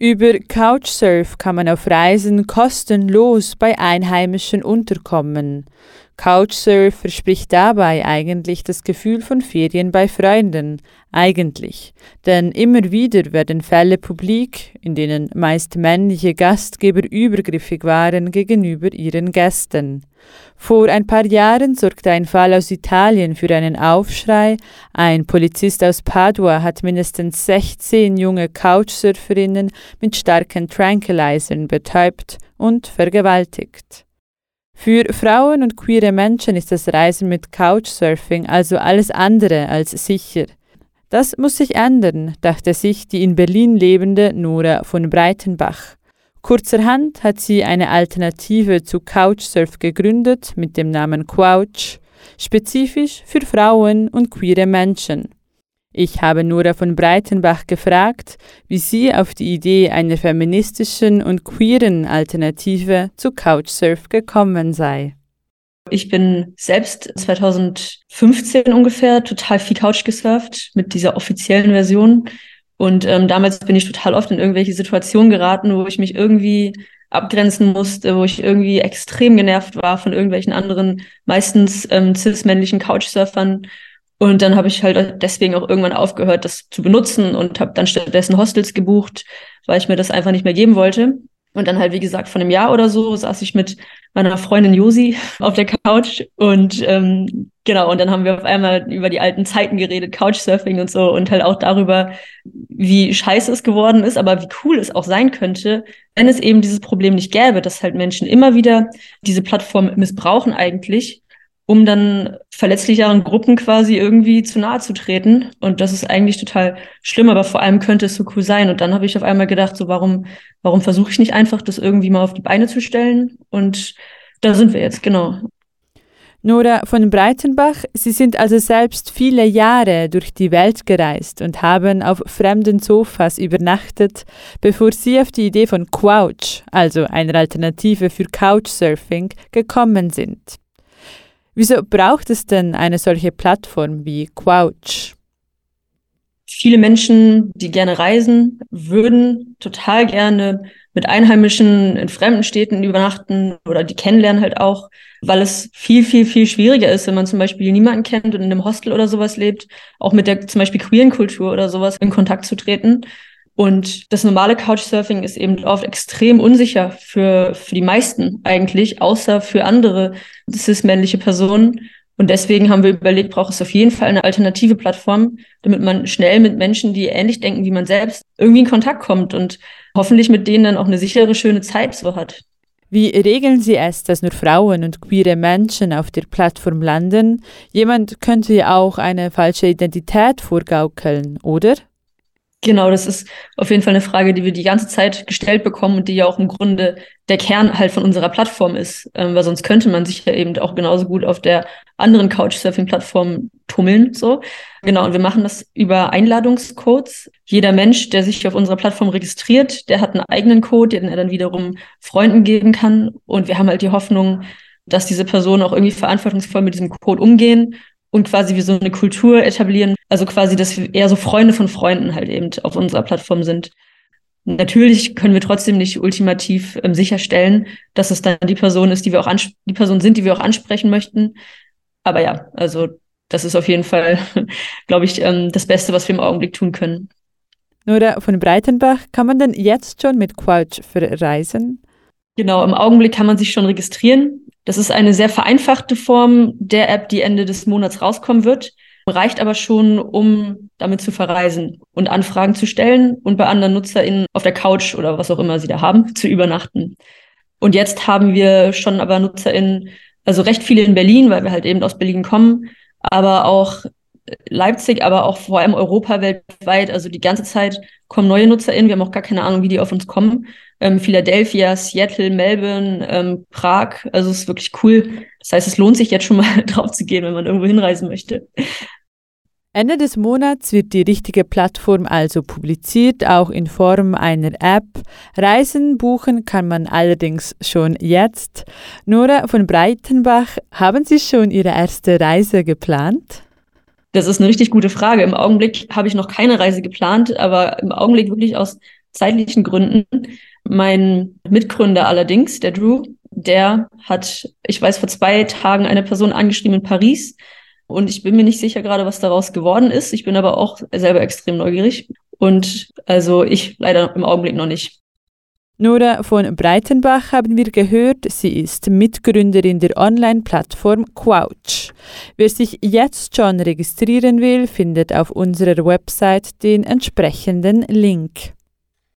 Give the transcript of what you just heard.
Über Couchsurf kann man auf Reisen kostenlos bei Einheimischen unterkommen. Couchsurf verspricht dabei eigentlich das Gefühl von Ferien bei Freunden, eigentlich, denn immer wieder werden Fälle publik, in denen meist männliche Gastgeber übergriffig waren gegenüber ihren Gästen. Vor ein paar Jahren sorgte ein Fall aus Italien für einen Aufschrei. Ein Polizist aus Padua hat mindestens 16 junge Couchsurferinnen mit starken Tranquilizern betäubt und vergewaltigt. Für Frauen und queere Menschen ist das Reisen mit Couchsurfing also alles andere als sicher. Das muss sich ändern, dachte sich die in Berlin lebende Nora von Breitenbach. Kurzerhand hat sie eine Alternative zu Couchsurf gegründet mit dem Namen Couch, spezifisch für Frauen und queere Menschen. Ich habe Nora von Breitenbach gefragt, wie sie auf die Idee einer feministischen und queeren Alternative zu Couchsurf gekommen sei. Ich bin selbst 2015 ungefähr total viel Couch gesurft mit dieser offiziellen Version. Und ähm, damals bin ich total oft in irgendwelche Situationen geraten, wo ich mich irgendwie abgrenzen musste, wo ich irgendwie extrem genervt war von irgendwelchen anderen, meistens ähm, cis-männlichen Couchsurfern und dann habe ich halt deswegen auch irgendwann aufgehört, das zu benutzen und habe dann stattdessen Hostels gebucht, weil ich mir das einfach nicht mehr geben wollte. Und dann halt, wie gesagt, von einem Jahr oder so saß ich mit meiner Freundin Josi auf der Couch und ähm, genau, und dann haben wir auf einmal über die alten Zeiten geredet, Couchsurfing und so und halt auch darüber, wie scheiße es geworden ist, aber wie cool es auch sein könnte, wenn es eben dieses Problem nicht gäbe, dass halt Menschen immer wieder diese Plattform missbrauchen eigentlich um dann verletzlicheren Gruppen quasi irgendwie zu nahe zu treten. Und das ist eigentlich total schlimm, aber vor allem könnte es so cool sein. Und dann habe ich auf einmal gedacht, so warum, warum versuche ich nicht einfach, das irgendwie mal auf die Beine zu stellen? Und da sind wir jetzt, genau. Nora von Breitenbach, Sie sind also selbst viele Jahre durch die Welt gereist und haben auf fremden Sofas übernachtet, bevor Sie auf die Idee von Couch, also einer Alternative für Couchsurfing, gekommen sind. Wieso braucht es denn eine solche Plattform wie Couch? Viele Menschen, die gerne reisen, würden total gerne mit Einheimischen in fremden Städten übernachten oder die kennenlernen halt auch, weil es viel, viel, viel schwieriger ist, wenn man zum Beispiel niemanden kennt und in einem Hostel oder sowas lebt, auch mit der zum Beispiel queeren Kultur oder sowas in Kontakt zu treten. Und das normale Couchsurfing ist eben oft extrem unsicher für, für die meisten eigentlich, außer für andere cis-männliche Personen. Und deswegen haben wir überlegt, braucht es auf jeden Fall eine alternative Plattform, damit man schnell mit Menschen, die ähnlich denken wie man selbst, irgendwie in Kontakt kommt und hoffentlich mit denen dann auch eine sichere, schöne Zeit so hat. Wie regeln Sie es, dass nur Frauen und queere Menschen auf der Plattform landen? Jemand könnte ja auch eine falsche Identität vorgaukeln, oder? Genau, das ist auf jeden Fall eine Frage, die wir die ganze Zeit gestellt bekommen und die ja auch im Grunde der Kern halt von unserer Plattform ist, ähm, weil sonst könnte man sich ja eben auch genauso gut auf der anderen Couchsurfing-Plattform tummeln. So, genau. Und wir machen das über Einladungscodes. Jeder Mensch, der sich auf unserer Plattform registriert, der hat einen eigenen Code, den er dann wiederum Freunden geben kann. Und wir haben halt die Hoffnung, dass diese Personen auch irgendwie verantwortungsvoll mit diesem Code umgehen und quasi wie so eine Kultur etablieren. Also quasi, dass wir eher so Freunde von Freunden halt eben auf unserer Plattform sind. Natürlich können wir trotzdem nicht ultimativ ähm, sicherstellen, dass es dann die Person ist, die wir auch die Person sind, die wir auch ansprechen möchten. Aber ja, also das ist auf jeden Fall, glaube ich, ähm, das Beste, was wir im Augenblick tun können. Nora von Breitenbach, kann man denn jetzt schon mit Couch verreisen? Genau, im Augenblick kann man sich schon registrieren. Das ist eine sehr vereinfachte Form der App, die Ende des Monats rauskommen wird, reicht aber schon, um damit zu verreisen und Anfragen zu stellen und bei anderen NutzerInnen auf der Couch oder was auch immer sie da haben, zu übernachten. Und jetzt haben wir schon aber NutzerInnen, also recht viele in Berlin, weil wir halt eben aus Berlin kommen, aber auch Leipzig, aber auch vor allem Europa weltweit. Also die ganze Zeit kommen neue NutzerInnen. Wir haben auch gar keine Ahnung, wie die auf uns kommen ähm, Philadelphia, Seattle, Melbourne, ähm, Prag. Also es ist wirklich cool. Das heißt, es lohnt sich jetzt schon mal drauf zu gehen, wenn man irgendwo hinreisen möchte. Ende des Monats wird die richtige Plattform also publiziert, auch in Form einer App. Reisen buchen kann man allerdings schon jetzt. Nora von Breitenbach, haben Sie schon Ihre erste Reise geplant? Das ist eine richtig gute Frage. Im Augenblick habe ich noch keine Reise geplant, aber im Augenblick wirklich aus zeitlichen Gründen. Mein Mitgründer allerdings, der Drew, der hat, ich weiß, vor zwei Tagen eine Person angeschrieben in Paris. Und ich bin mir nicht sicher gerade, was daraus geworden ist. Ich bin aber auch selber extrem neugierig. Und also ich leider im Augenblick noch nicht. Nora von Breitenbach haben wir gehört. Sie ist Mitgründerin der Online-Plattform Quouch. Wer sich jetzt schon registrieren will, findet auf unserer Website den entsprechenden Link.